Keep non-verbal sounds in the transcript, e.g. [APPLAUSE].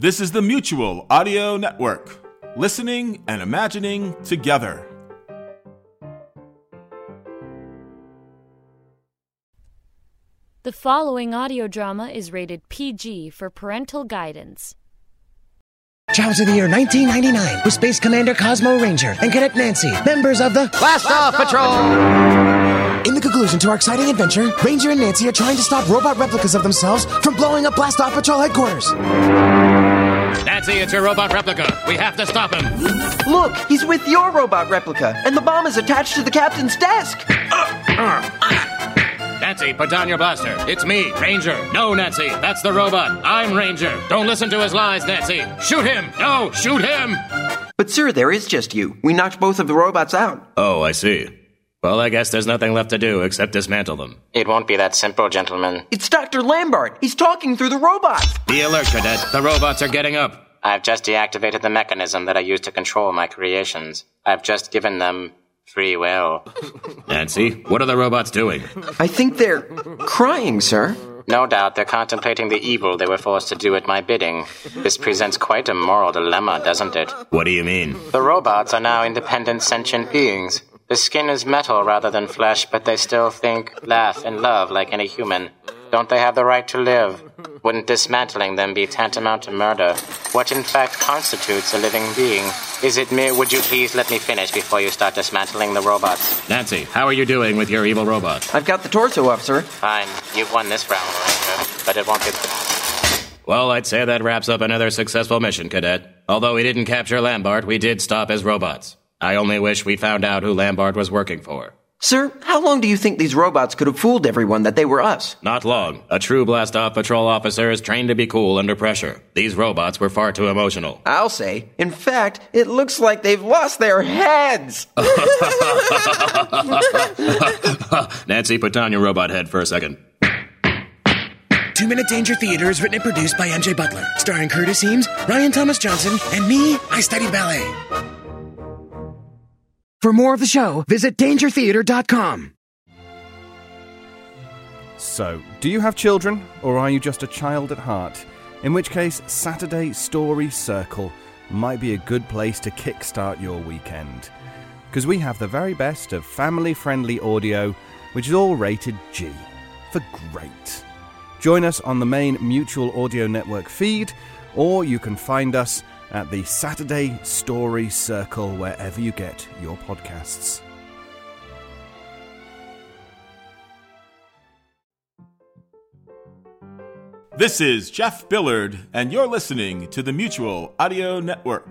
This is the Mutual Audio Network. Listening and imagining together. The following audio drama is rated PG for parental guidance. Trials of the year 1999 with Space Commander Cosmo Ranger and Cadet Nancy, members of the Blast Off Patrol! In the conclusion to our exciting adventure, Ranger and Nancy are trying to stop robot replicas of themselves from blowing up Blast Off Patrol headquarters. Nancy, it's your robot replica. We have to stop him. Look, he's with your robot replica, and the bomb is attached to the captain's desk. Nancy, put down your blaster. It's me, Ranger. No, Nancy, that's the robot. I'm Ranger. Don't listen to his lies, Nancy. Shoot him! No, shoot him! But, sir, there is just you. We knocked both of the robots out. Oh, I see. Well, I guess there's nothing left to do except dismantle them. It won't be that simple, gentlemen. It's Dr. Lambert. He's talking through the robot. Be alert, Cadet. The robots are getting up. I've just deactivated the mechanism that I use to control my creations. I've just given them free will. [LAUGHS] Nancy, what are the robots doing? I think they're crying, sir. No doubt they're contemplating the evil they were forced to do at my bidding. This presents quite a moral dilemma, doesn't it? What do you mean? The robots are now independent sentient beings. The skin is metal rather than flesh, but they still think, laugh, and love like any human. Don't they have the right to live? Wouldn't dismantling them be tantamount to murder? What in fact constitutes a living being? Is it me? Would you please let me finish before you start dismantling the robots? Nancy, how are you doing with your evil robot? I've got the torso up, sir. Fine, you've won this round, Ranger, but it won't be. Well, I'd say that wraps up another successful mission, Cadet. Although we didn't capture Lambert, we did stop his robots. I only wish we'd found out who Lambert was working for. Sir, how long do you think these robots could have fooled everyone that they were us? Not long. A true blast off patrol officer is trained to be cool under pressure. These robots were far too emotional. I'll say. In fact, it looks like they've lost their heads. [LAUGHS] [LAUGHS] Nancy, put down your robot head for a second. Two Minute Danger Theater is written and produced by MJ Butler, starring Curtis Eames, Ryan Thomas Johnson, and me, I study ballet. For more of the show, visit dangertheater.com. So, do you have children, or are you just a child at heart? In which case, Saturday Story Circle might be a good place to kickstart your weekend. Because we have the very best of family friendly audio, which is all rated G for great. Join us on the main Mutual Audio Network feed, or you can find us at the Saturday Story Circle wherever you get your podcasts. This is Jeff Billard, and you're listening to the Mutual Audio Network.